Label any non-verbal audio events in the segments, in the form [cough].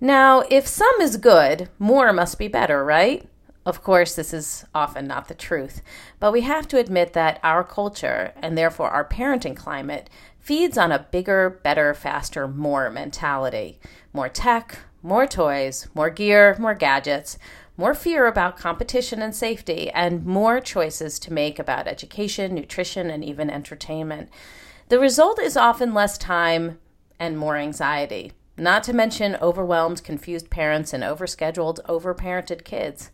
Now, if some is good, more must be better, right? Of course, this is often not the truth, but we have to admit that our culture, and therefore our parenting climate, feeds on a bigger, better, faster, more mentality. More tech, more toys, more gear, more gadgets, more fear about competition and safety, and more choices to make about education, nutrition, and even entertainment. The result is often less time and more anxiety not to mention overwhelmed, confused parents and overscheduled, overparented kids.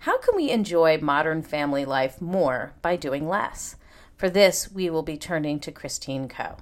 How can we enjoy modern family life more by doing less? For this, we will be turning to Christine Koh.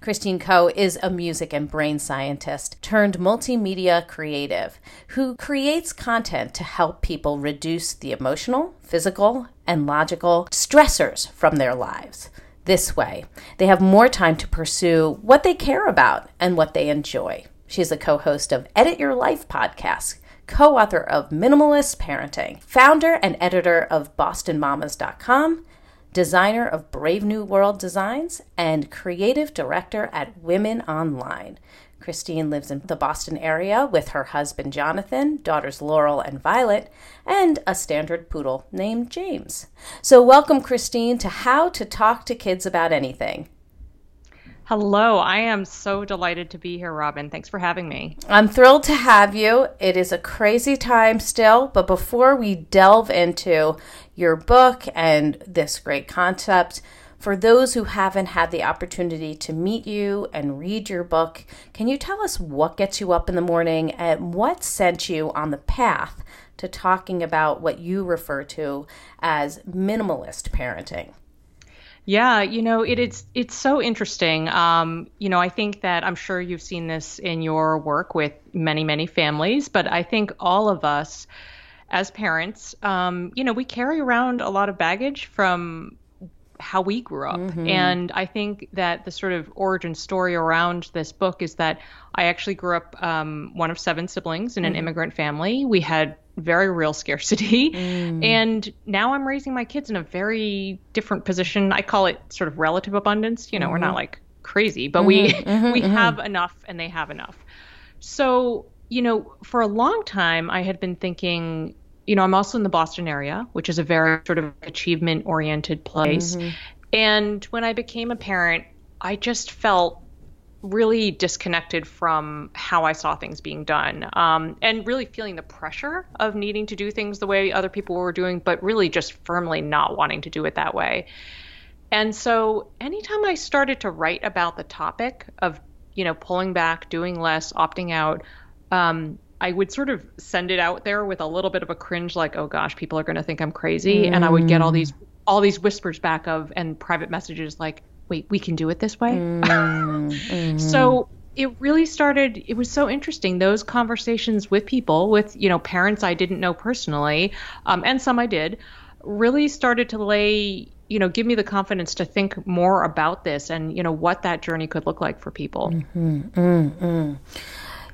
Christine Koh is a music and brain scientist turned multimedia creative who creates content to help people reduce the emotional, physical, and logical stressors from their lives. This way, they have more time to pursue what they care about and what they enjoy. She's a co host of Edit Your Life podcast, co author of Minimalist Parenting, founder and editor of BostonMamas.com, designer of Brave New World Designs, and creative director at Women Online. Christine lives in the Boston area with her husband Jonathan, daughters Laurel and Violet, and a standard poodle named James. So, welcome, Christine, to How to Talk to Kids About Anything. Hello, I am so delighted to be here, Robin. Thanks for having me. I'm thrilled to have you. It is a crazy time still, but before we delve into your book and this great concept, for those who haven't had the opportunity to meet you and read your book, can you tell us what gets you up in the morning and what sent you on the path to talking about what you refer to as minimalist parenting? Yeah, you know, it, it's it's so interesting. Um, you know, I think that I'm sure you've seen this in your work with many many families, but I think all of us as parents, um, you know, we carry around a lot of baggage from how we grew up. Mm-hmm. And I think that the sort of origin story around this book is that I actually grew up um, one of seven siblings in an mm-hmm. immigrant family. We had very real scarcity. Mm. And now I'm raising my kids in a very different position. I call it sort of relative abundance. You know, mm-hmm. we're not mm-hmm. like crazy, but mm-hmm. we mm-hmm. [laughs] we mm-hmm. have enough and they have enough. So, you know, for a long time I had been thinking, you know, I'm also in the Boston area, which is a very sort of achievement oriented place. Mm-hmm. And when I became a parent, I just felt really disconnected from how I saw things being done, um, and really feeling the pressure of needing to do things the way other people were doing, but really just firmly not wanting to do it that way. And so, anytime I started to write about the topic of, you know, pulling back, doing less, opting out, um, I would sort of send it out there with a little bit of a cringe, like, "Oh gosh, people are going to think I'm crazy," mm. and I would get all these all these whispers back of and private messages like, wait, we can do it this way. [laughs] Mm-hmm. so it really started it was so interesting those conversations with people with you know parents i didn't know personally um, and some i did really started to lay you know give me the confidence to think more about this and you know what that journey could look like for people mm-hmm. Mm-hmm.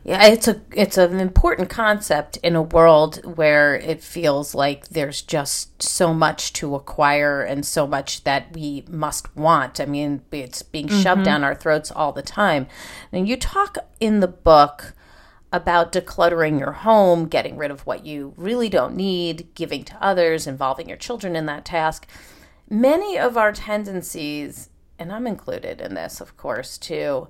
Yeah, it's a it's an important concept in a world where it feels like there's just so much to acquire and so much that we must want. I mean, it's being shoved mm-hmm. down our throats all the time. And you talk in the book about decluttering your home, getting rid of what you really don't need, giving to others, involving your children in that task. Many of our tendencies, and I'm included in this, of course, too,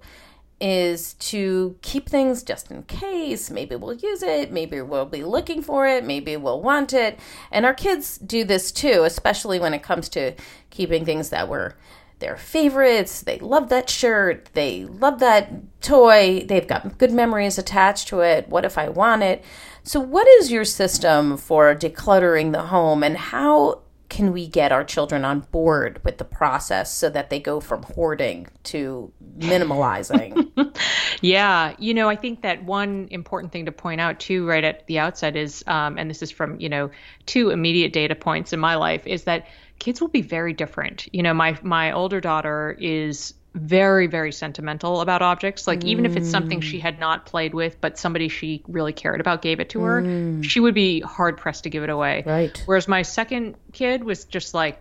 is to keep things just in case. Maybe we'll use it, maybe we'll be looking for it, maybe we'll want it. And our kids do this too, especially when it comes to keeping things that were their favorites. They love that shirt, they love that toy, they've got good memories attached to it. What if I want it? So, what is your system for decluttering the home and how can we get our children on board with the process so that they go from hoarding to minimalizing? [laughs] yeah, you know, I think that one important thing to point out too, right at the outset, is, um, and this is from you know two immediate data points in my life, is that kids will be very different. You know, my my older daughter is very very sentimental about objects. Like even if it's something she had not played with but somebody she really cared about gave it to her mm. she would be hard pressed to give it away. Right. Whereas my second kid was just like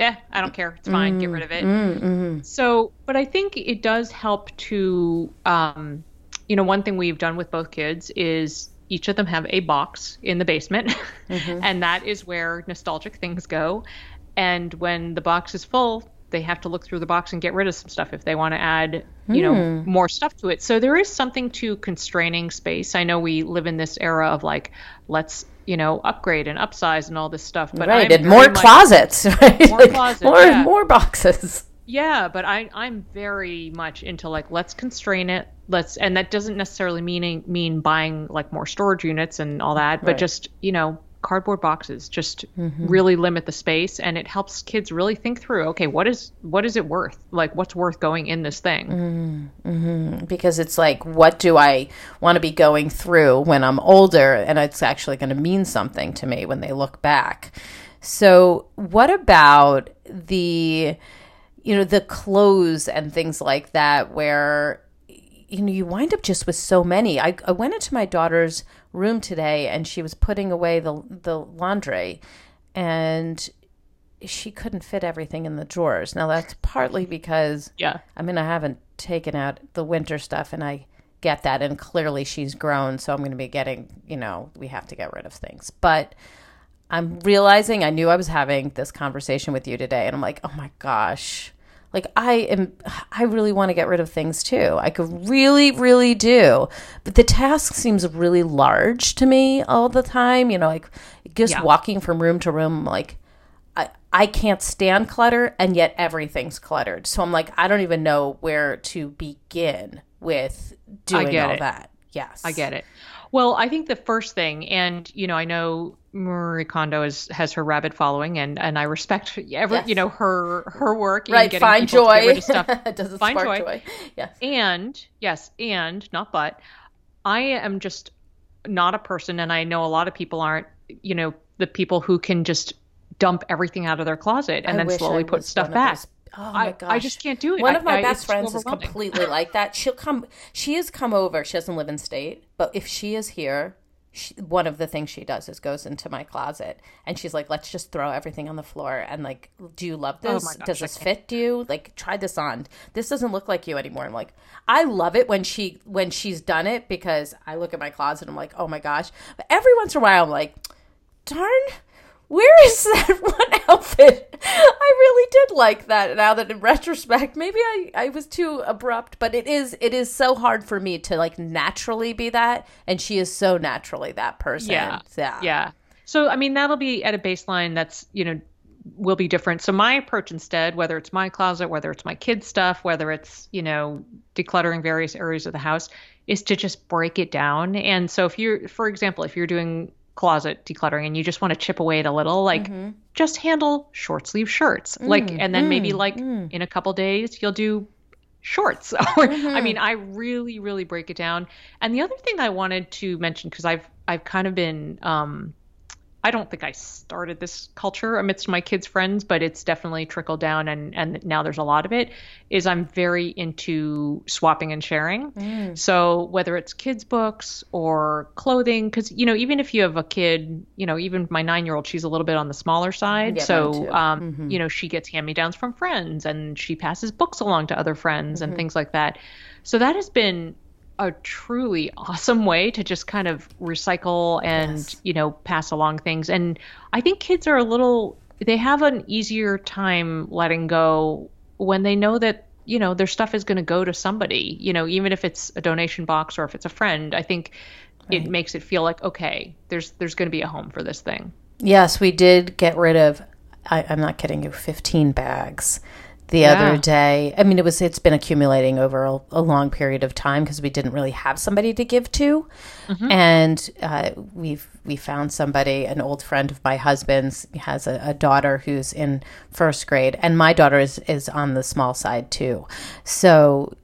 eh i don't care. It's fine. Mm. get rid of it. Mm, mm-hmm. so but i think it does help to um you know one thing we've done with both kids is each of them have a box in the basement. [laughs] Mm-hmm. and that is where nostalgic things go. And when the box is full they have to look through the box and get rid of some stuff if they want to add you know mm. more stuff to it so there is something to constraining space i know we live in this era of like let's you know upgrade and upsize and all this stuff but right and more closets [laughs] right more, like, closets, more, yeah. more boxes yeah but i i'm very much into like let's constrain it let's and that doesn't necessarily mean mean buying like more storage units and all that but right. just you know cardboard boxes just mm-hmm. really limit the space and it helps kids really think through okay what is what is it worth like what's worth going in this thing mm-hmm. mm-hmm. because it's like what do i want to be going through when i'm older and it's actually going to mean something to me when they look back so what about the you know the clothes and things like that where you know you wind up just with so many i, I went into my daughter's room today and she was putting away the the laundry and she couldn't fit everything in the drawers. Now that's partly because yeah. I mean I haven't taken out the winter stuff and I get that and clearly she's grown so I'm going to be getting, you know, we have to get rid of things. But I'm realizing I knew I was having this conversation with you today and I'm like, "Oh my gosh, like I am I really want to get rid of things too. I could really really do. But the task seems really large to me all the time, you know, like just yeah. walking from room to room like I I can't stand clutter and yet everything's cluttered. So I'm like I don't even know where to begin with doing all it. that. Yes. I get it. Well, I think the first thing, and you know, I know Marie Kondo is, has her rabid following, and and I respect every yes. you know her her work. Right, find joy. [laughs] Does find joy. joy. Yes. And yes, and not but, I am just not a person, and I know a lot of people aren't. You know, the people who can just dump everything out of their closet and I then slowly put stuff back. Oh my gosh. I just can't do it. One of my I, best friends is completely like that. She'll come, she has come over. She doesn't live in state, but if she is here, she, one of the things she does is goes into my closet and she's like, let's just throw everything on the floor. And like, do you love oh this? Oh gosh, Does this fit you? Like, try this on. This doesn't look like you anymore. I'm like, I love it when she, when she's done it because I look at my closet and I'm like, oh my gosh. But every once in a while, I'm like, darn where is that [laughs] one outfit? I really did like that. Now that in retrospect, maybe I, I was too abrupt, but it is it is so hard for me to like naturally be that, and she is so naturally that person. Yeah, yeah, yeah. So I mean, that'll be at a baseline that's you know will be different. So my approach instead, whether it's my closet, whether it's my kids' stuff, whether it's you know decluttering various areas of the house, is to just break it down. And so if you're, for example, if you're doing closet decluttering and you just want to chip away at a little, like mm-hmm. just handle short sleeve shirts. Mm, like and then mm, maybe like mm. in a couple days you'll do shorts. [laughs] mm-hmm. I mean, I really really break it down. And the other thing I wanted to mention cuz I've I've kind of been um I don't think I started this culture amidst my kids' friends, but it's definitely trickled down, and and now there's a lot of it. Is I'm very into swapping and sharing. Mm. So whether it's kids' books or clothing, because you know even if you have a kid, you know even my nine year old, she's a little bit on the smaller side. Yeah, so um, mm-hmm. you know she gets hand me downs from friends, and she passes books along to other friends mm-hmm. and things like that. So that has been a truly awesome way to just kind of recycle and yes. you know pass along things and i think kids are a little they have an easier time letting go when they know that you know, their stuff is going to go to somebody, you know, even if it's a donation box or if it's a friend. I think right. it makes it feel like okay, there's there's going to be a home for this thing. Yes, we did get rid of. I, I'm not kidding you. 15 bags the yeah. other day. I mean, it was it's been accumulating over a, a long period of time because we didn't really have somebody to give to, mm-hmm. and uh, we've we found somebody, an old friend of my husband's has a, a, daughter who's in first grade, and my daughter is is on the small side too, so.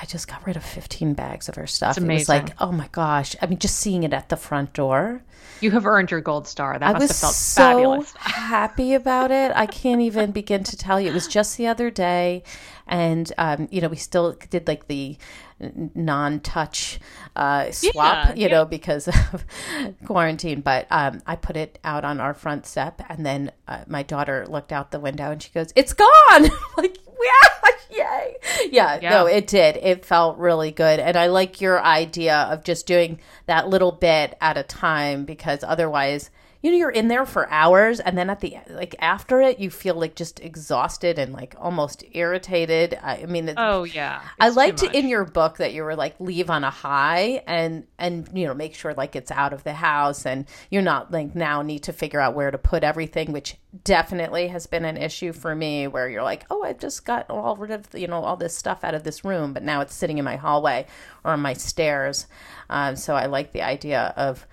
I just got rid of 15 bags of her stuff. It was like, oh my gosh. I mean, just seeing it at the front door you have earned your gold star. That I must was have felt so fabulous. [laughs] happy about it. I can't even begin to tell you. It was just the other day, and um, you know, we still did like the non-touch uh, swap, yeah, you yeah. know, because of [laughs] quarantine. But um, I put it out on our front step, and then uh, my daughter looked out the window and she goes, "It's gone!" [laughs] like, [laughs] yeah, [laughs] yay, yeah, yeah. No, it did. It felt really good, and I like your idea of just doing that little bit at a time because otherwise you know you're in there for hours and then at the like after it you feel like just exhausted and like almost irritated. I, mean oh yeah. I liked in your book that you were like leave on a high and and you know make sure like it's out of the house and you're not like now need to figure out where to put everything which definitely has been an issue for me where you're like oh i've just got all rid of you know all this stuff out of this room but now it's sitting in my hallway or on my stairs. Um, so i like the idea of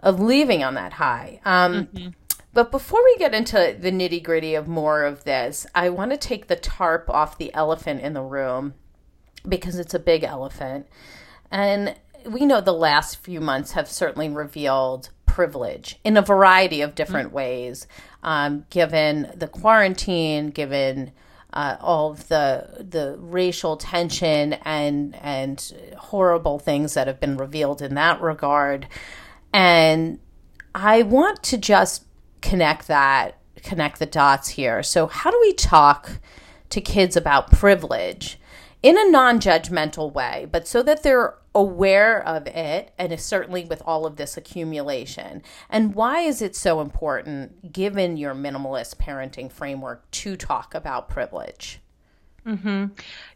of leaving on that high. Um, mm-hmm. But before we get into the nitty gritty of more of this, I want to take the tarp off the elephant in the room because it's a big elephant. And we know the last few months have certainly revealed privilege in a variety of different mm-hmm. ways, um, given the quarantine, given uh, all of the the racial tension and and horrible things that have been revealed in that regard. And I want to just connect that, connect the dots here. So, how do we talk to kids about privilege in a non judgmental way, but so that they're aware of it and certainly with all of this accumulation? And why is it so important, given your minimalist parenting framework, to talk about privilege? Mm-hmm.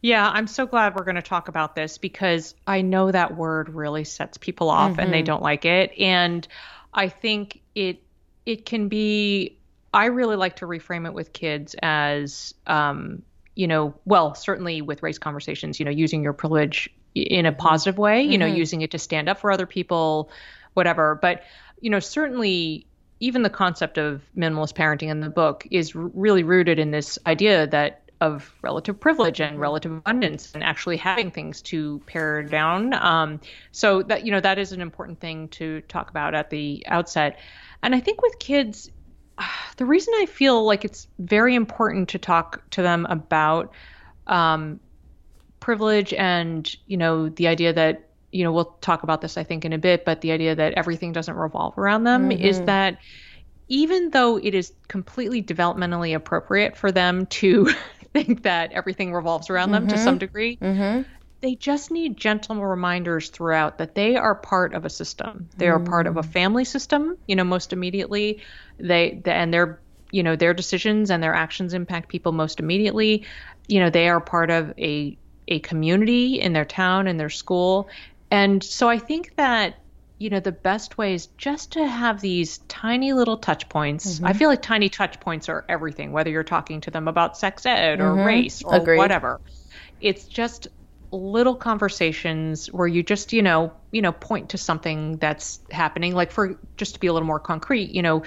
Yeah, I'm so glad we're going to talk about this because I know that word really sets people off mm-hmm. and they mm-hmm. don't like it. And I think it it can be. I really like to reframe it with kids as, um, you know, well, certainly with race conversations, you know, using your privilege in a positive way, you mm-hmm. know, using it to stand up for other people, whatever. But you know, certainly even the concept of minimalist parenting in the book is r- really rooted in this idea that of relative privilege and relative abundance and actually having things to pare down. Um, so that you know that is an important thing to talk about at the outset. And I think with kids, [sighs] the reason I feel like it's very important to talk to them about um, privilege and you know the idea that you know we'll talk about this I think in a bit, but the idea that everything doesn't revolve around them mm-hmm. is that even though it is completely developmentally appropriate for them to [laughs] think that everything revolves around them mm-hmm. to some degree. Mm-hmm. They just need gentle reminders throughout that they are part of a system. They are part of a mm. family system. You know, most immediately, they, they and their you know their decisions and their actions impact people most immediately. You know, they are part of a a community in their town in their school, and so I think that you know, the best way is just to have these tiny little touch points. Mm-hmm. I feel like tiny touch points are everything, whether you're talking to them about sex ed or mm-hmm. race or Agreed. whatever. It's just little conversations where you just, you know, you know, point to something that's happening. Like for just to be a little more concrete, you know,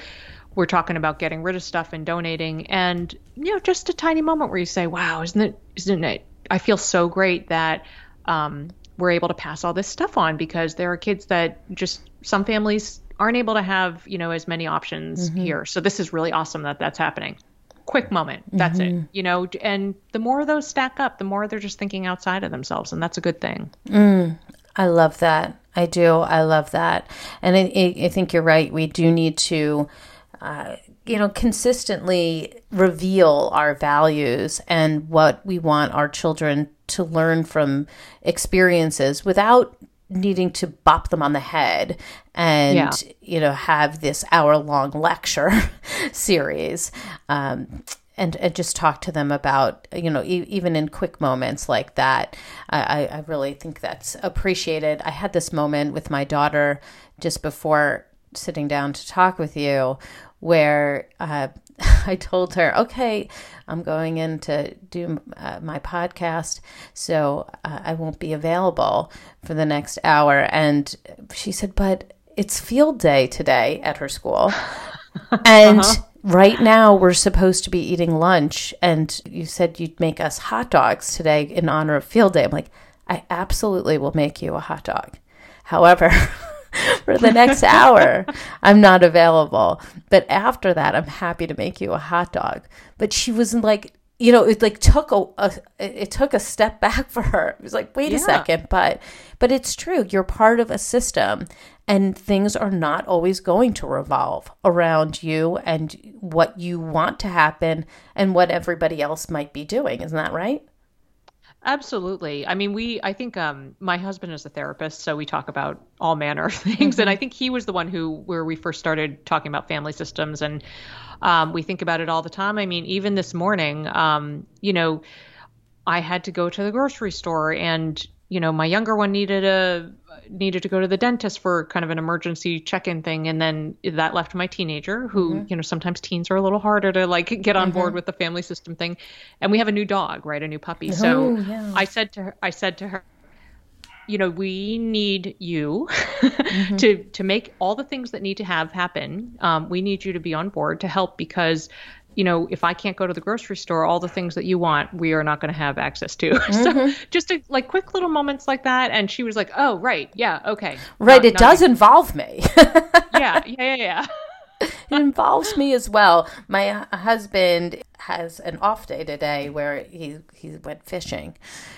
we're talking about getting rid of stuff and donating and you know, just a tiny moment where you say, Wow, isn't it isn't it I feel so great that um we're able to pass all this stuff on because there are kids that just some families aren't able to have you know as many options mm-hmm. here. So this is really awesome that that's happening. Quick moment. That's mm-hmm. it you know and the more those stack up the more they're just thinking outside of themselves and that's a good thing. Mm, i love that. I do. I love that. And I, I think you're right. We do need to uh, you know, consistently reveal our values and what we want our children to learn from experiences without needing to bop them on the head and yeah. you know have this hour long lecture [laughs] series um, and, and just talk to them about you know e- even in quick moments like that I, I really think that's appreciated i had this moment with my daughter just before sitting down to talk with you where uh, [laughs] I told her, okay, I'm going in to do uh, my podcast, so uh, I won't be available for the next hour. And she said, but it's field day today at her school. [laughs] and uh-huh. right now we're supposed to be eating lunch. And you said you'd make us hot dogs today in honor of field day. I'm like, I absolutely will make you a hot dog. However, [laughs] [laughs] for the next hour, I'm not available. But after that, I'm happy to make you a hot dog. But she wasn't like, you know, it like took a, a it took a step back for her. It was like, wait yeah. a second, but but it's true. You're part of a system, and things are not always going to revolve around you and what you want to happen and what everybody else might be doing. Isn't that right? Absolutely. I mean, we, I think um, my husband is a therapist, so we talk about all manner of [laughs] things. Mm-hmm. And I think he was the one who, where we first started talking about family systems. And um, we think about it all the time. I mean, even this morning, um, you know, I had to go to the grocery store and, you know, my younger one needed a, needed to go to the dentist for kind of an emergency check-in thing and then that left my teenager who mm-hmm. you know sometimes teens are a little harder to like get on mm-hmm. board with the family system thing and we have a new dog right a new puppy oh, so yeah. i said to her i said to her you know we need you mm-hmm. [laughs] to to make all the things that need to have happen um, we need you to be on board to help because you know, if I can't go to the grocery store, all the things that you want, we are not going to have access to. [laughs] Mm-hmm. So just a, like quick little moments like that. And she was like, oh, right. Yeah. Okay. Right. Not, it not does involve me. [laughs] yeah. Yeah. Yeah. Yeah. it involves me as well. My husband has an off day today where he he went fishing,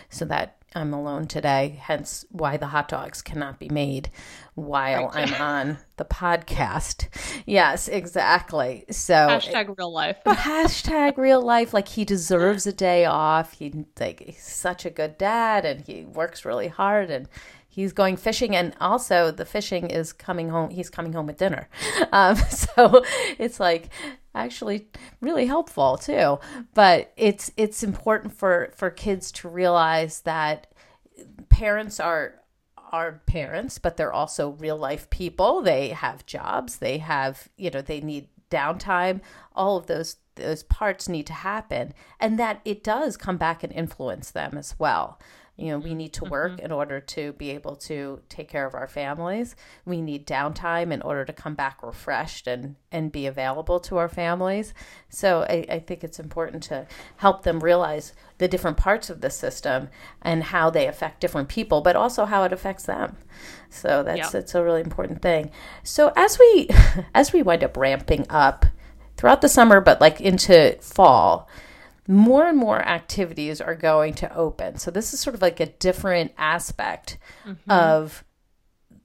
so that I'm alone today. Hence, why the hot dogs cannot be made while I'm [laughs] on the podcast. Yes, exactly. So hashtag real life. [laughs] hashtag real life. Like he deserves a day off. He like he's such a good dad, and he works really hard, and he's going fishing and also the fishing is coming home he's coming home with dinner [laughs] um, so it's like actually really helpful too but it's it's important for for kids to realize that parents are are parents but they're also real life people. They have jobs. They have you know they need downtime. All of those those parts need to happen. And that it does come back and influence them as well you know, we need to work mm-hmm. in order to be able to take care of our families. We need downtime in order to come back refreshed and, and be available to our families. So I, I think it's important to help them realize the different parts of the system and how they affect different people, but also how it affects them. So that's yeah. that's a really important thing. So as we [laughs] as we wind up ramping up throughout the summer, but like into fall, more and more activities are going to open. So this is sort of like a different aspect mm-hmm. of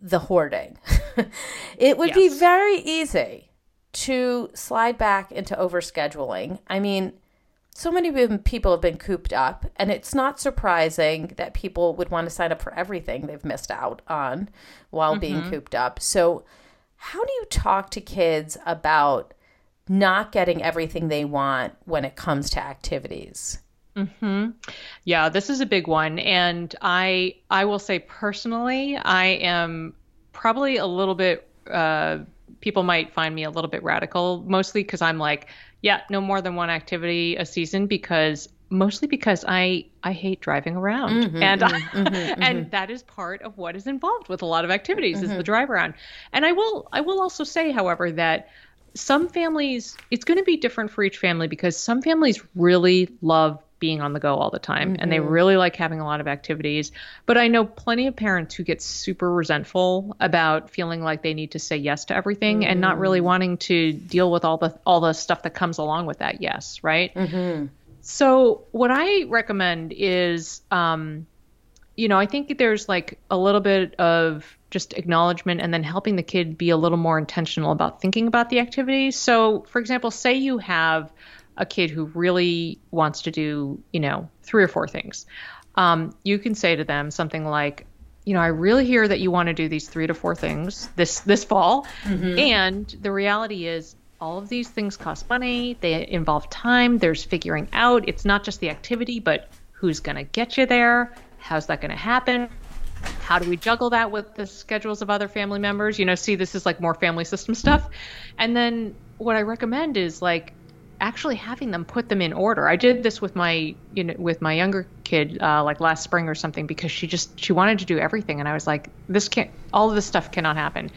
the hoarding. [laughs] it would yes. be very easy to slide back into overscheduling. I mean, so many people have been cooped up, and it's not surprising that people would want to sign up for everything they've missed out on while mm-hmm. being cooped up. So, how do you talk to kids about not getting everything they want when it comes to activities. Hmm. Yeah, this is a big one, and I I will say personally, I am probably a little bit. Uh, people might find me a little bit radical, mostly because I'm like, yeah, no more than one activity a season because mostly because I I hate driving around, mm-hmm, and mm-hmm, [laughs] mm-hmm, and mm-hmm. that is part of what is involved with a lot of activities is the mm-hmm. drive around. And I will I will also say, however, that some families, it's going to be different for each family because some families really love being on the go all the time mm-hmm. and they mm-hmm. really like having a lot of activities. But I know plenty of parents who get super resentful about feeling like they need to say yes to everything mm-hmm. and not really mm-hmm. wanting to deal with all the all the stuff that comes along with that yes, right? Mm-hmm. So what I recommend is um, you know, I think there's like a little bit of just acknowledgement and then helping the kid be a little more intentional about thinking about the activities. So, for example, say you have a kid who really wants to do, you know, three or four things. Um, you can say to them something like, you know, I really hear that you want to do these three to four things this this fall, mm-hmm. and the reality is all of these things cost money, they involve time, there's figuring out. It's not just the activity, but who's going to get you there? How's that going to happen? How do we juggle that with the schedules of other family members? You know, see, this is like more family system stuff. And then what I recommend is like actually having them put them in order. I did this with my you know with my younger kid uh, like last spring or something because she just she wanted to do everything and I was like this can't all of this stuff cannot happen.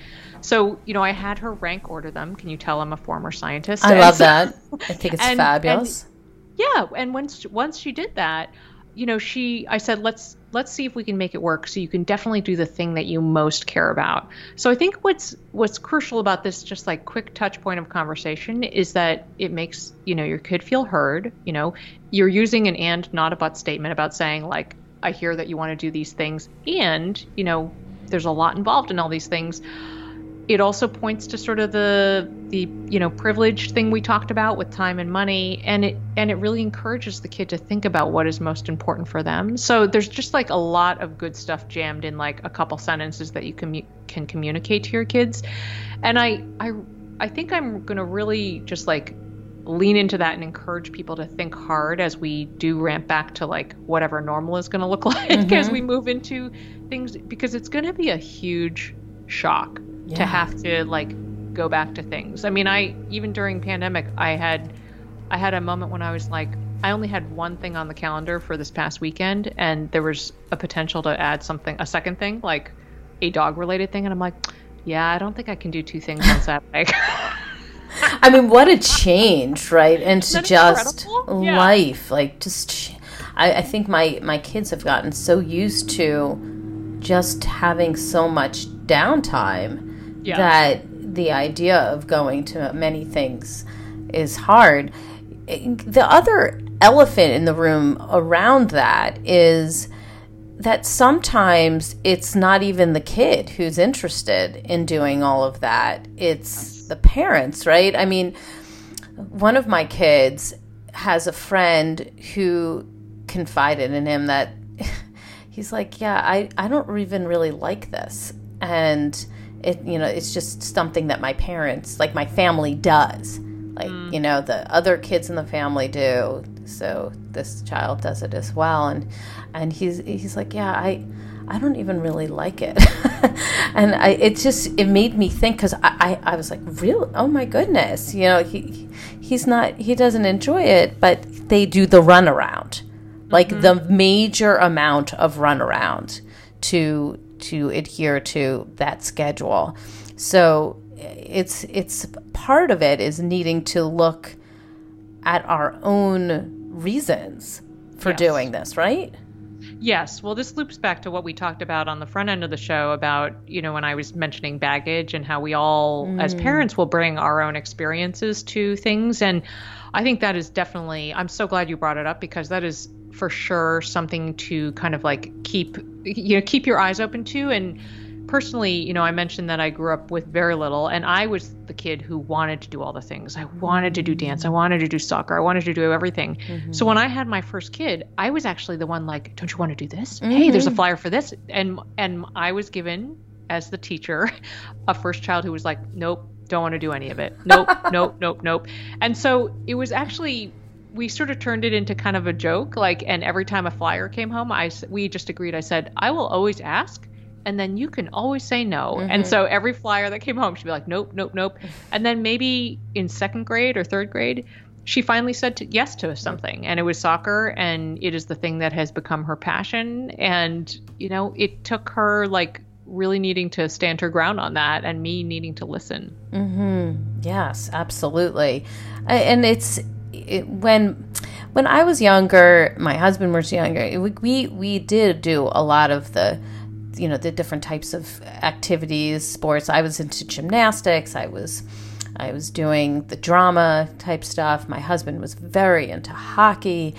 So you know I had her rank order them. Can you tell I'm a former scientist? I love that. I think it's [laughs] and, fabulous. And, yeah, and once once she did that, you know, she I said let's let's see if we can make it work so you can definitely do the thing that you most care about. So I think what's what's crucial about this just like quick touch point of conversation is that it makes, you know, your kid feel heard, you know, you're using an and not a but statement about saying like I hear that you want to do these things and, you know, there's a lot involved in all these things it also points to sort of the the you know privileged thing we talked about with time and money and it and it really encourages the kid to think about what is most important for them. So there's just like a lot of good stuff jammed in like a couple sentences that you can can communicate to your kids. And i i i think i'm going to really just like lean into that and encourage people to think hard as we do ramp back to like whatever normal is going to look [laughs] like mm-hmm. as we move into things because it's going to be a huge shock yeah. to have to like go back to things. I mean, I even during pandemic, I had I had a moment when I was like, I only had one thing on the calendar for this past weekend, and there was a potential to add something, a second thing, like a dog related thing, and I'm like, yeah, I don't think I can do two things on Saturday. [laughs] [laughs] I mean, what a change, right? And to just yeah. life, like just, I, I think my my kids have gotten so used to just having so much downtime yeah. that the idea of going to many things is hard. The other elephant in the room around that is that sometimes it's not even the kid who's interested in doing all of that, it's the parents, right? I mean, one of my kids has a friend who confided in him that [laughs] he's like, Yeah, I, I don't even really like this. And it you know it's just something that my parents like my family does. Like mm. you know the other kids in the family do. So this child does it as well. And and he's he's like yeah i i don't even really like it. [laughs] And i it just it made me think because I, I i was like really? Oh my goodness. You know he he's not he doesn't enjoy it but they do the runaround. Like mm-hmm. the major amount of runaround to to adhere to that schedule. So it's it's part of it is needing to look at our own reasons for yes. doing this, right? Yes. Well, this loops back to what we talked about on the front end of the show about, you know, when I was mentioning baggage and how we all, mm. as parents, will bring our own experiences to things. And I think that is definitely, I'm so glad you brought it up because that is for sure something to kind of like keep you know keep your eyes open to. And personally you know i mentioned that i grew up with very little and i was the kid who wanted to do all the things. I wanted to do dance. I wanted to do soccer. I wanted to do everything. Mm-hmm. so when i had my first kid i was actually the one like don't you want to do this? Mm-hmm. hey there's a flyer for this. And and i was given as the teacher [laughs] a first child who was like nope don't want to do any of it. Nope [laughs] nope nope nope. And so it was actually we sort of turned it into kind of a joke like and every time a flyer came home i we just agreed. I said i will always ask and then you can always say no. Mm-hmm. and so every flyer that came home she'd be like nope nope nope. And then maybe in second grade or third grade she finally said to, yes to something. And it was soccer and it is the thing that has become her passion. And you know it took her like really needing to stand her ground on that and me needing to listen. Mm-hmm. yes absolutely. And it's it, when when I was younger, my husband was younger. We we did do a lot of the you know the different types of activities, sports. I was into gymnastics. I was I was doing the drama type stuff. My husband was very into hockey,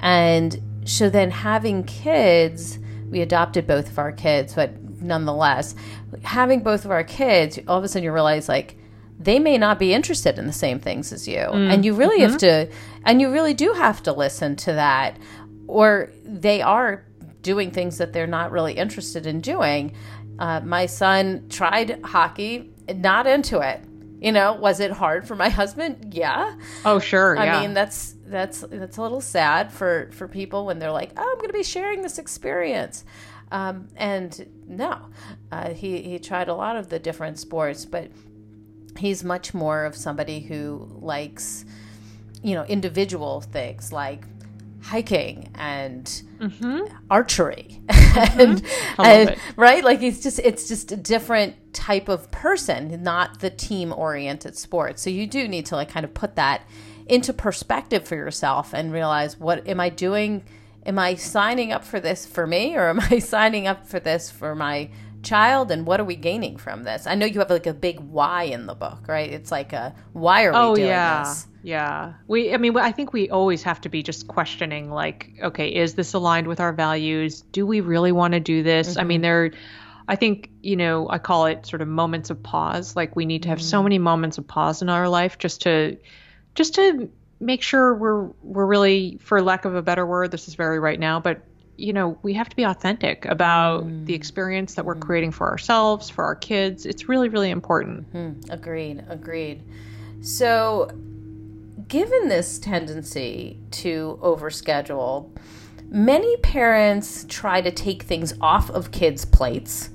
and so then having kids, we adopted both of our kids, but nonetheless, having both of our kids, all of a sudden you realize like they may not be interested in the same things as you. Mm. And you really mm-hmm. have to, and you really do have to listen to that, or they are doing things that they're not really interested in doing. Uh, my son tried hockey, not into it. You know, was it hard for my husband? Yeah. Oh, sure. I yeah. mean, that's that's that's a little sad for for people when they're like, "Oh, I'm going to be sharing this experience." Um, and no, uh, he he tried a lot of the different sports, but he's much more of somebody who likes, you know, individual things like hiking and mm-hmm. archery. [laughs] And, and right? Like it's just it's just a different type of person not the team oriented sport. So you do need to like kind of put that into perspective for yourself and realize what am i doing? Am i signing up for this for me or am i [laughs] signing up for this for my child and what are we gaining from this i know you have like a big why in the book right it's like a why are we oh, doing yeah. this yeah. We I mean I think we always have to be just questioning like okay, is this aligned with our values? Do we really want to do this? Mm-hmm. I mean there I think, you know, I call it sort of moments of pause. Like we need to have mm-hmm. so many moments of pause in our life just to just to make sure we're we're really for lack of a better word, this is very right now, but you know, we have to be authentic about mm. the experience that we're mm-hmm. creating for ourselves, for our kids. It's really, really important. Mm-hmm. Agreed. Agreed. So, given this tendency to overschedule, many parents try to take things off of kids' plates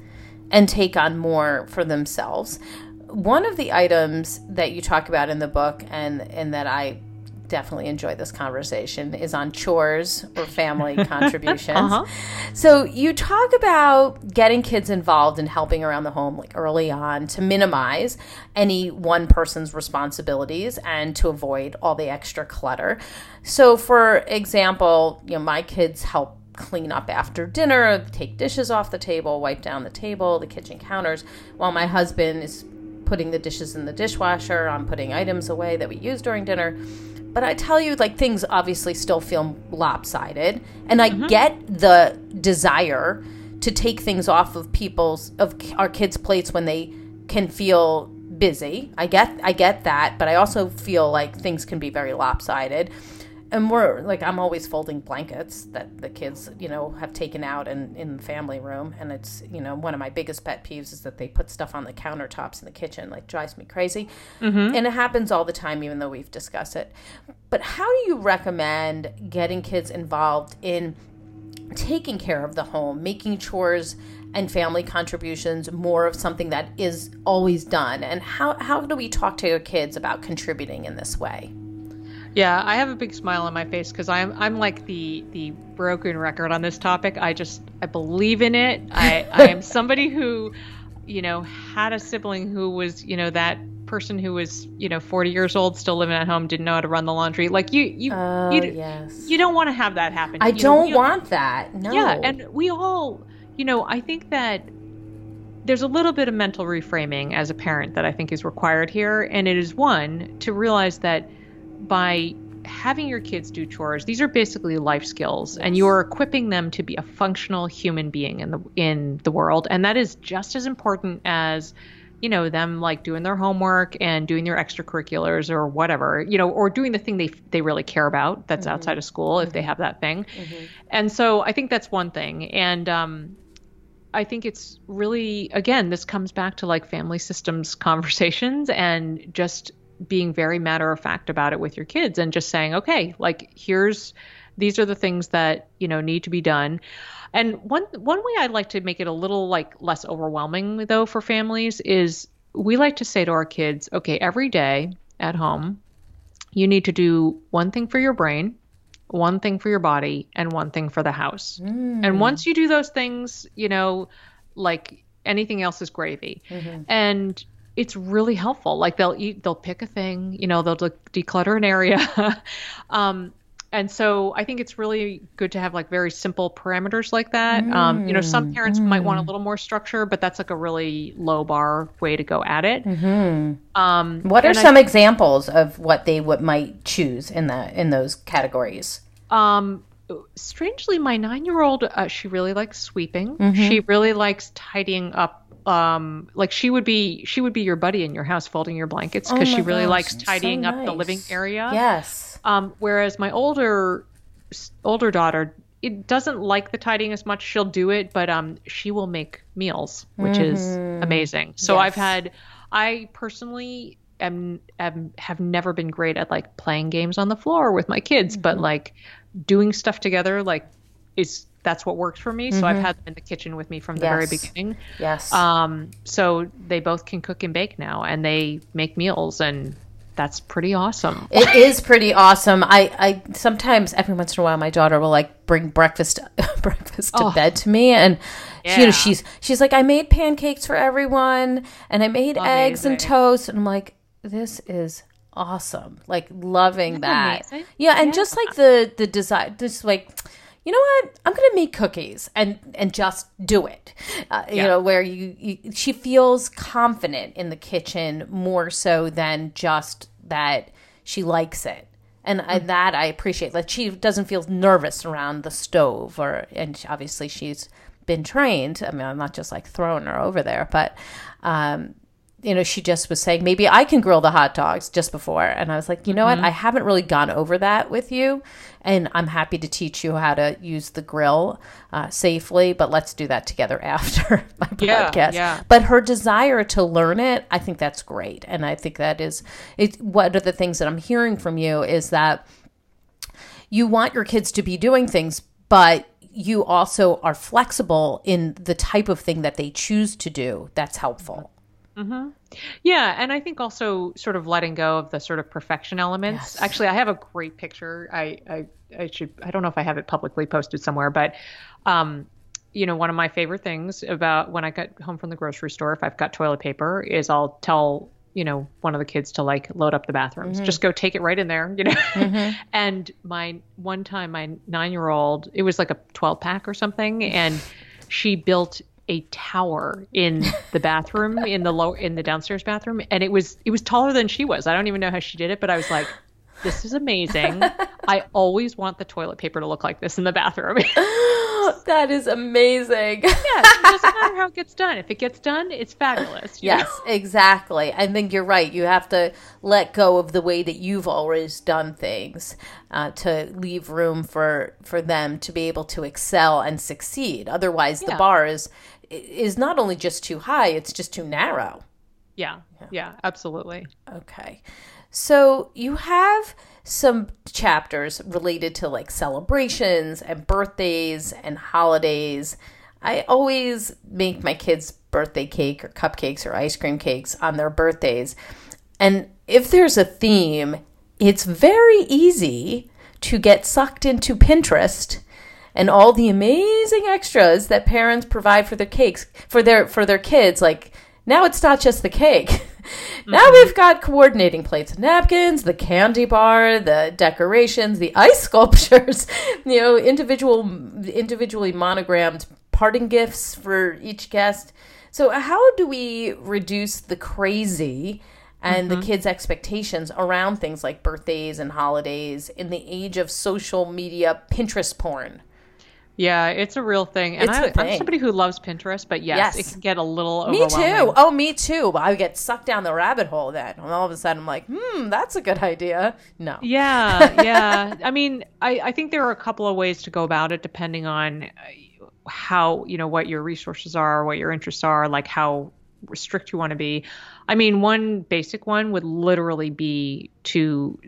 and take on more for themselves. One of the items that you talk about in the book and and that I definitely enjoy this conversation is on chores or family [laughs] contributions. Uh-huh. So you talk about getting kids involved in helping around the home like early on to minimize any one person's responsibilities and to avoid all the extra clutter. So for example, you know my kids help clean up after dinner, take dishes off the table, wipe down the table, the kitchen counters, while my husband is putting the dishes in the dishwasher, I'm putting items away that we use during dinner. But I tell you, like things obviously still feel lopsided, and I mm-hmm. get the desire to take things off of people's of our kids' plates when they can feel busy. I get I get that, but I also feel like things can be very lopsided and we're like I'm always folding blankets that the kids, you know, have taken out in in the family room, and it's you know one of my biggest pet peeves is that they put stuff on the countertops in the kitchen, like drives me crazy, mm-hmm. and it happens all the time, even though we've discussed it. But how do you recommend getting kids involved in taking care of the home, making chores? and family contributions more of something that is always done and how, how do we talk to your kids about contributing in this way yeah, I have a big smile on my face because I'm I'm like the the broken record on this topic. I just I believe in it. I I am [laughs] somebody who, you know, had a sibling who was you know that person who was you know 40 years old still living at home didn't know how to run the laundry like you you uh, you, yes. you don't want to have that happen i you don't know, want that no yeah and we all you know i think that there's a little bit of mental reframing as a parent that i think is required here and it is one to realize that by having your kids do chores these are basically life skills yes. and you're equipping them to be a functional human being in the in the world and that is just as important as you know them like doing their homework and doing their extracurriculars or whatever you know or doing the thing they they really care about that's mm-hmm. outside of school if mm-hmm. they have that thing mm-hmm. and so i think that's one thing and um I think it's really, again, this comes back to like family systems [laughs] conversations and just being very matter of fact about it with your kids and just saying, okay, like here's these are the things that you know need to be done. And one one way I'd like to make it a little like less overwhelming though for families is we like to say to our kids, okay, every day at home, you need to do one thing for your brain, one thing for your body, and one thing for the house. Mm. And once you do those things, you know, like anything else is gravy. Mm-hmm. And it's really helpful. Like they'll eat, they'll pick a thing, you know, they'll de- declutter an area. [laughs] um, and so I think it's really good to have like very simple parameters like that. Mm, um, you know, some parents mm. might want a mm. little more structure, but that's like a really low bar way to go at it. Mm-hmm. Um, what are some I, examples of what they would might choose in that in those categories? Um, strangely, my nine year old, uh, she really likes sweeping. Mm-hmm. She really likes tidying up um like she would be she would be your buddy in your house folding your blankets because oh she really gosh, likes tidying so nice. up the living area yes um whereas my older older daughter it doesn't like the tidying as much she'll do it but um she will make meals which mm-hmm. is amazing so yes. i've had i personally am, am have never been great at like playing games on the floor with my kids, mm-hmm. but like doing stuff together like is that's what works for me. Mm-hmm. So I've mm-hmm. had them in the kitchen with me from the yes. very beginning. Yes. Um, so they both can cook and bake now, and they make meals, and that's pretty awesome. [gasps] It is pretty awesome. I, I sometimes every once in a while my daughter will like bring breakfast [laughs] breakfast to oh, bed to me and yeah. you know she's she's like I made pancakes for everyone and I made Amazing. eggs and toast and I'm like this is awesome. Like loving that. Yeah, and yeah. just like the the design just like you know what? I'm gonna make cookies and and just do it. Uh, yeah. you know where you, you, she feels confident in the kitchen more so than just that she likes it. And. I, that i appreciate. Like she doesn't feel nervous around the stove or and obviously she's been trained. I mean i'm not just like throwing her over there but um you know, she just was saying, maybe I can grill the hot dogs just before. And I was like, you know mm-hmm. what? I haven't really gone over that with you. And I'm happy to teach you how to use the grill uh, safely, but let's do that together [laughs] after my yeah, podcast. Yeah. But her desire to learn it, I think that's great. And I think that is it, one of the things that I'm hearing from you is that you want your kids to be doing things, but you also are flexible in the type of thing that they choose to do that's helpful. Mm-hmm. Yeah, and I think also sort of letting go of the sort of perfection elements. Yes. Actually, I have a great picture. I, I I should I don't know if I have it publicly posted somewhere, but um, you know, one of my favorite things about when I get home from the grocery store, if I've got toilet paper, is I'll tell you know one of the kids to like load up the bathrooms. Mm-hmm. Just go take it right in there, you know. Mm-hmm. [laughs] and my one time, my nine year old, it was like a twelve pack or something, and she built a tower in the bathroom in the low in the downstairs bathroom and it was it was taller than she was. I don't even know how she did it, but I was like this is amazing. [laughs] I always want the toilet paper to look like this in the bathroom. [laughs] that is amazing. yeah, it doesn't matter [laughs] how it gets done. If it gets done, it's fabulous. Yes, know? exactly. I think you're right. You have to let go of the way that you've always done things uh, to leave room for for them to be able to excel and succeed. Otherwise, yeah. the bar is is not only just too high, it's just too narrow. Yeah, yeah, yeah absolutely. Okay. So you have some chapters related to like celebrations and birthdays and holidays. I always make my kids birthday cake or cupcakes or ice cream cakes on their birthdays. And if there's a theme, it's very easy to get sucked into Pinterest and all the amazing extras that parents provide for their cakes for their for their kids like now it's not just the cake [laughs] mm-hmm. now we've got coordinating plates and napkins the candy bar the decorations the ice [laughs] sculptures you know individual individually monogrammed parting gifts for each guest so how do we reduce the crazy and mm-hmm. the kids' expectations around things like birthdays and holidays in the age of social media Pinterest porn. Yeah, it's a real thing. And I, am somebody who loves Pinterest, but yes, yes, it can get a little Me too. Oh, me too. I get sucked down the rabbit hole then. And all of a sudden I'm like, hmm, that's a good idea. No. Yeah, [laughs] yeah. I mean, I, I think there are a couple of ways to go about it depending on uh, how, you know, what your resources are, what your interests are, like how strict you want to be. I mean, one basic one would literally be to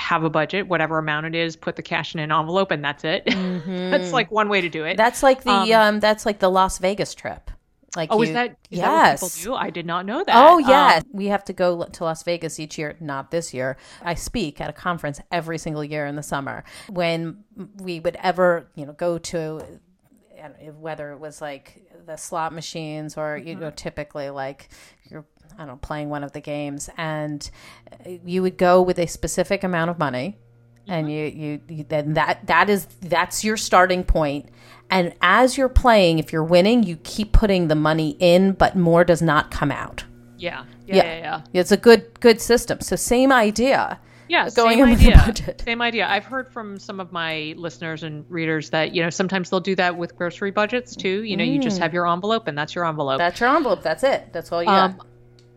have a budget, whatever amount it is, put the cash in an envelope, and that's it. [laughs] Mm-hmm. that's like one way to do it. That's like the um, um, that's like the Las Vegas trip. Like oh, you, is that is yes? That people do? I did not know that. Oh yeah, um, we have to go to Las Vegas each year. Not this year. I speak at a conference every single year in the summer. When we would ever, you know, go to whether it was like the slot machines or you mm-hmm. know typically like you're I don't know, playing one of the games, and you would go with a specific amount of money, and mm-hmm. you, you, you then that that is that's your starting. And as you're playing, if you're winning, you keep putting the money in, but more does not come out. Yeah, yeah, yeah. yeah, yeah. It's a good good system. So same idea. Yeah, going same idea. [laughs] Same idea. I've heard from some of my listeners and readers that you know sometimes they'll do that with grocery budgets too. You know, mm. you just mm. have your envelope and that's your envelope. That's your envelope. That's it. That's all you um, got.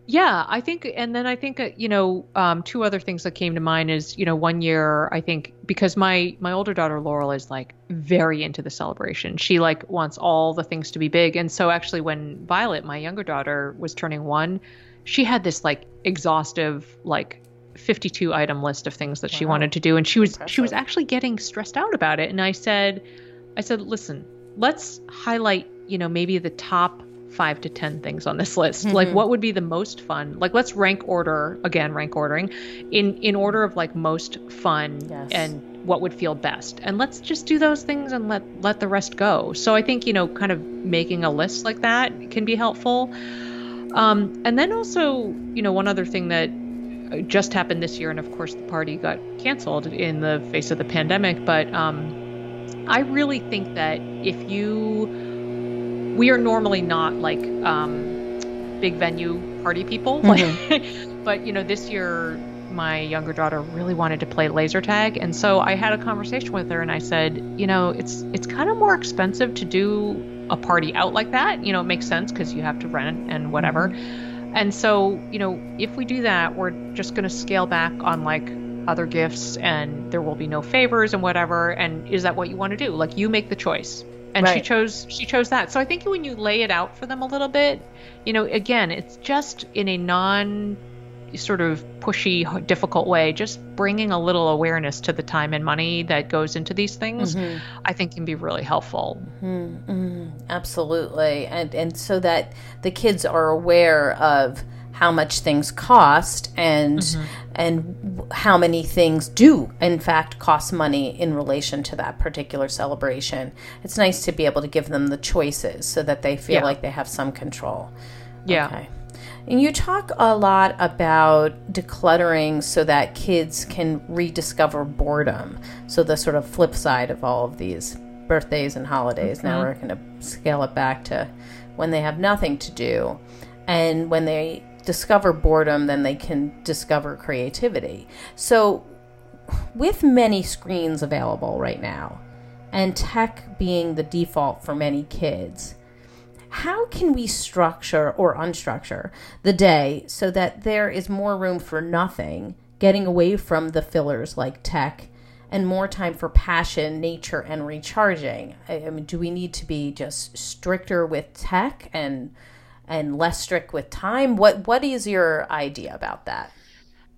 Yeah, I think, and then I think uh, you know, um, two other things that came to mind is you know, one year I think because my my older daughter Laurel is like very into the celebration. She like wants all the things to be big, and so actually when Violet, my younger daughter, was turning one, she had this like exhaustive like 52 item list of things that wow. she wanted to do and she was Impressive. she was actually getting stressed out about it and I said I said listen let's highlight you know maybe the top five to ten things on this list mm-hmm. like what would be the most fun like let's rank order again rank ordering in in order of like most fun yes. and what would feel best and let's just do those things and let let the rest go so i think you know kind of making a list like that can be helpful um, and then also you know one other thing that just happened this year and of course the party got canceled in the face of the pandemic but um, i really think that if you we are normally not like um, big venue party people mm-hmm. [laughs] but you know this year my younger daughter really wanted to play laser tag and so I had a conversation with her and I said, you know, it's it's kind of more expensive to do a party out like that. You know, it makes sense cuz you have to rent and whatever. Mm-hmm. And so, you know, if we do that, we're just going to scale back on like other gifts and there will be no favors and whatever and is that what you want to do? Like you make the choice and right. she chose she chose that so i think when you lay it out for them a little bit you know again it's just in a non sort of pushy, difficult way, just bringing a little awareness to the time and money that goes into these things, mm-hmm. I think can be really helpful. Mm-hmm. mm-hmm. Absolutely, and and so that the kids are aware of how much things cost and mm-hmm. and how many things do in fact cost money in relation to that particular celebration. It's nice to be able to give them the choices so that they feel yeah. like they have some control. Yeah. Okay. And you talk a lot about decluttering so that kids can rediscover boredom. So, the sort of flip side of all of these birthdays and holidays. Mm-hmm. Now we're going to scale it back to when they have nothing to do. And when they discover boredom, then they can discover creativity. So, with many screens available right now, and tech being the default for many kids, how can we structure or unstructure the day so that there is more room for nothing, getting away from the fillers like tech, and more time for passion, nature, and recharging? I, mean, do we need to be just stricter with tech and and less strict with time? What what is your idea about that?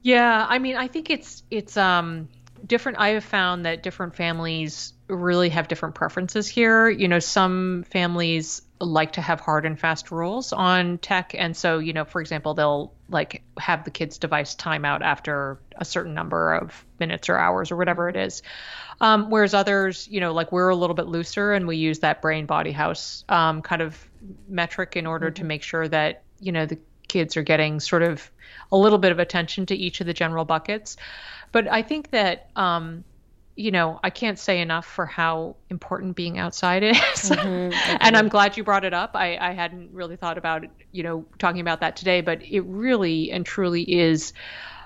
Yeah, I mean, I think it's it's um different. I have found that different families really have different preferences here. You know, some families like to have hard and fast rules on tech and so you know for example they'll like have the kids device timeout after a certain number of minutes or hours or whatever it is um, whereas others you know like we're a little bit looser and we use that brain body house um, kind of metric in order mm-hmm. to make sure that you know the kids are getting sort of a little bit of attention to each of the general buckets but i think that um, you know, I can't say enough for how important being outside is. Mm-hmm, [laughs] mm-hmm. and I'm glad you brought it up. I, I hadn't really thought about it, you know, talking about that today, but it really and truly is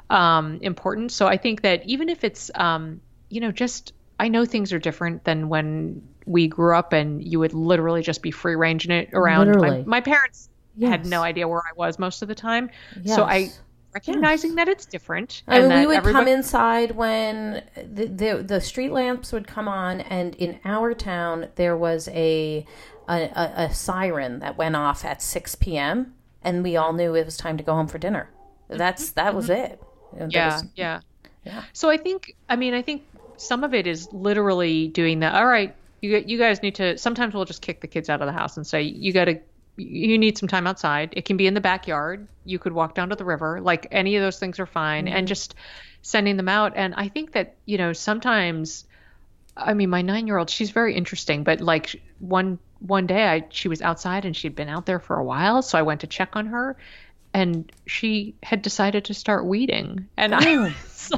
um, important. So I think that even if it's, um, you know, just, I know things are different than when we grew up and you would literally just be free ranging it around. My, my, parents yes. had no idea where I was most of the time. Yes. So I recognizing that it's different. I mean, we would everybody... come inside when the, the, the street lamps would come on, and in our town there was a a, a a, siren that went off at six p.m. and we all knew it was time to go home for dinner. That's mm-hmm. that was mm-hmm. it. Yeah, was, yeah, yeah. So I think, I mean, I think some of it is literally doing that. All right, you you guys need to. Sometimes we'll just kick the kids out of the house and say you got to you need some time outside. It can be in the backyard. You could walk down to the river. Like any of those things are fine. Mm-hmm. And just sending them out. And I think that, you know, sometimes, I mean, my nine year old, she's very interesting, but like one, one day I, she was outside and she'd been out there for a while. So I went to check on her and she had decided to start weeding. And I,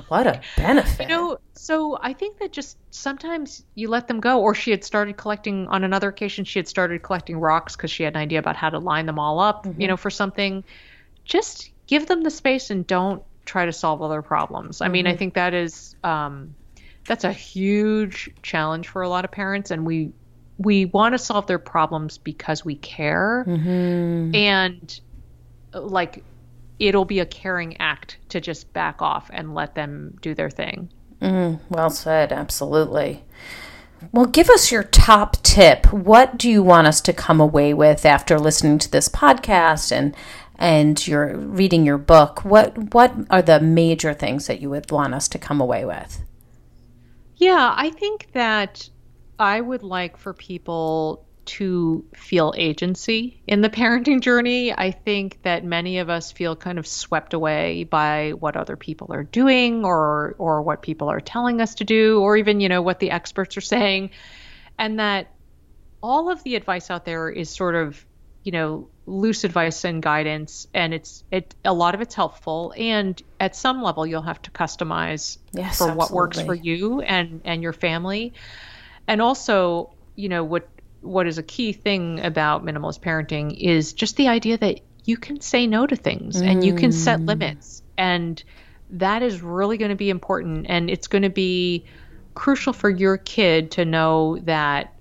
what a benefit. You know, so I think that just sometimes you let them go. Or she had started collecting on another occasion. She had started collecting rocks because she had an idea about how to line them all up. Mm-hmm. You know, for something. Just give them the space and don't try to solve other problems. I mm-hmm. mean, I mm-hmm. think that is um, that's a huge challenge for a lot of parents, and we we want to solve their problems because we care, mm-hmm. and like it'll be a caring act to just back off and let them do their thing. Mm, well said. Absolutely. Well, give us your top tip. What do you want us to come away with after listening to this podcast and and you're reading your book, what what are the major things that you would want us to come away with? Yeah, I think that I would like for people to feel agency in the parenting journey. I think that many of us feel kind of swept away by what other people are doing or or what people are telling us to do or even, you know, what the experts are saying and that all of the advice out there is sort of, you know, loose advice and guidance and it's it a lot of it's helpful and at some level you'll have to customize yes, for absolutely. what works for you and and your family. And also, you know, what what is a key thing about minimalist parenting is just the idea that you can say no to things mm. and you can set mm. limits and that is really going to be important and it's going to be crucial for your kid to know that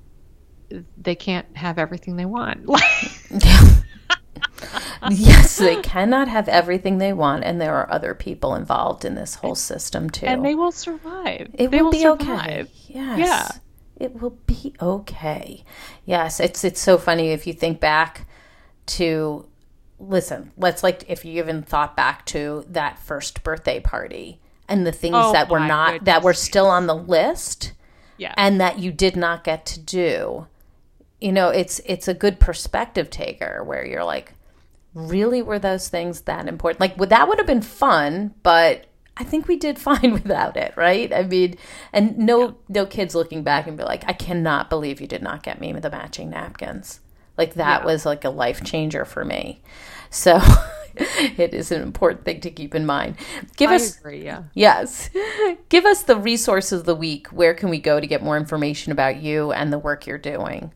they can't have everything they want [laughs] [laughs] yes, they cannot have everything they want, and there are other people involved in this whole system too. And they will survive. It they will, be survive. okay. Yes. Yeah it will be okay. Yes, it's it's so funny if you think back to listen, let's like if you even thought back to that first birthday party and the things oh, that were not goodness. that were still on the list yeah. and that you did not get to do. You know, it's it's a good perspective taker where you're like, really were those things that important? Like that would have been fun, but I think we did [laughs] fine without it, right? I mean, and no yeah. no kids looking back and be like, I cannot believe you did not get me the matching napkins. Like that yeah. was like a life changer for me. So [laughs] it is an important thing to keep in mind. Give I us agree, yeah. Yes. [laughs] Give us the resources of the week. Where can we go to get more information about you and the work you're doing?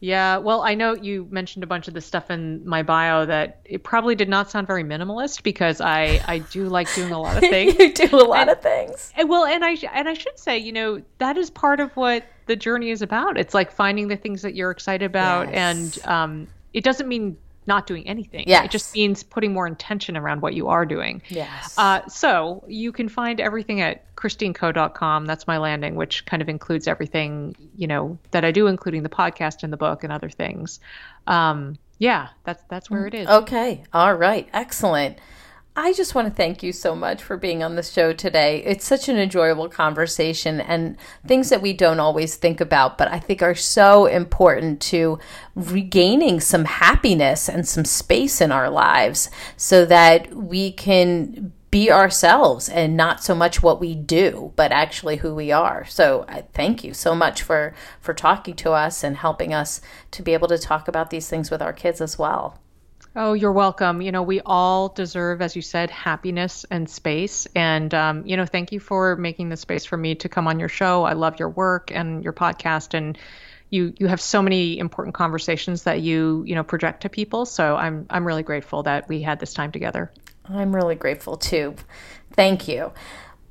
Yeah, well, I know you mentioned a bunch of the stuff in my bio that it probably did not sound very minimalist because I I do like doing a lot of [laughs] things. you do a lot and, of things. And, well, and I and I should say, you know, that is part of what the journey is about. It's like finding the things that you're excited about, yes. and um, it doesn't mean not doing anything. Yes. It just means putting more intention around what you are doing. Yes. Uh, so you can find everything at christinekoh.com. That's my landing, which kind of includes everything, you know, that I do, including the podcast and the book and other things. Um, yeah, that's that's where it is. Okay. All right. Excellent. I just want to thank you so much for being on the show today. It's such an enjoyable conversation and things that we don't always think about, but I think are so important to regaining some happiness and some space in our lives so that we can be ourselves and not so much what we do but actually who we are so I thank you so much for for talking to us and helping us to be able to talk about these things with our kids as well Oh, you're welcome. You know, we all deserve, as you said, happiness and space. And, um, you know, thank you for making the space for me to come on your show. I love your work and your podcast. And you, you have so many important conversations that you, you know, project to people. So I'm, I'm really grateful that we had this time together. I'm really grateful too. Thank you.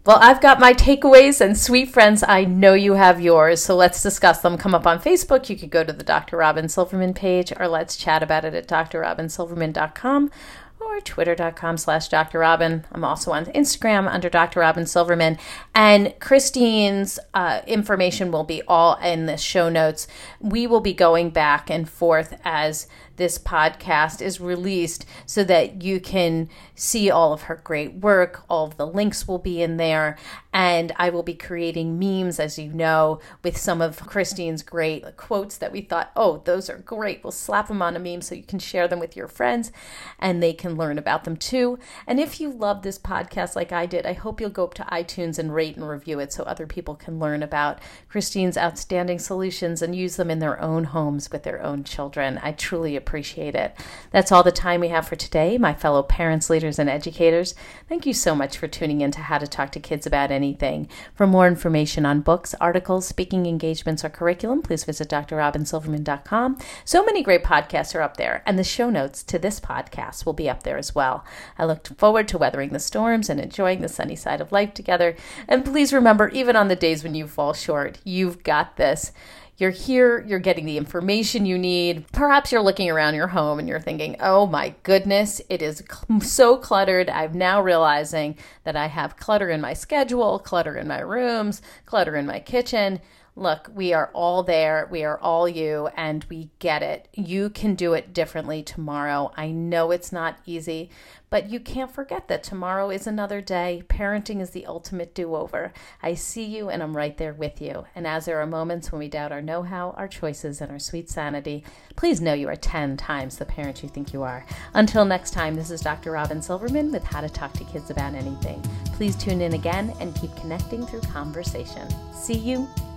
Well, I've got my takeaways, and sweet friends, I know you have yours. So let's discuss them. Come up on Facebook. You could go to the Dr. Robin Silverman page, or let's chat about it at drrobinsilverman.com or twitter.com slash Dr. Robin. I'm also on Instagram under Dr. Robin Silverman. And Christine's uh, information will be all in the show notes. We will be going back and forth as this podcast is released so that you can see all of her great work. All of the links will be in there. And I will be creating memes, as you know, with some of Christine's great quotes that we thought, oh, those are great. We'll slap them on a meme so you can share them with your friends and they can learn about them too. And if you love this podcast like I did, I hope you'll go up to iTunes and rate and review it so other people can learn about Christine's outstanding solutions and use them in their own homes with their own children. I truly appreciate it. That's all the time we have for today, my fellow parents, leaders, and educators. Thank you so much for tuning in to How to Talk to Kids About Anything. For more information on books, articles, speaking engagements, or curriculum, please visit drrobinsilverman.com. So many great podcasts are up there, and the show notes to this podcast will be up there as well. I look forward to weathering the storms and enjoying the sunny side of life together. And please remember, even on the days when you fall short, you've got this. You're here, you're getting the information you need. Perhaps you're looking around your home and you're thinking, oh my goodness, it is so cluttered. I'm now realizing that I have clutter in my schedule, clutter in my rooms, clutter in my kitchen Look, we are all there. We are all you, and we get it. You can do it differently tomorrow. I know it's not easy, but you can't forget that tomorrow is another day. Parenting is the ultimate do over. I see you, and I'm right there with you. And as there are moments when we doubt our know how, our choices, and our sweet sanity, please know you are 10 times the parent you think you are. Until next time, this is Dr. Robin Silverman with How to Talk to Kids About Anything. Please tune in again and keep connecting through conversation. See you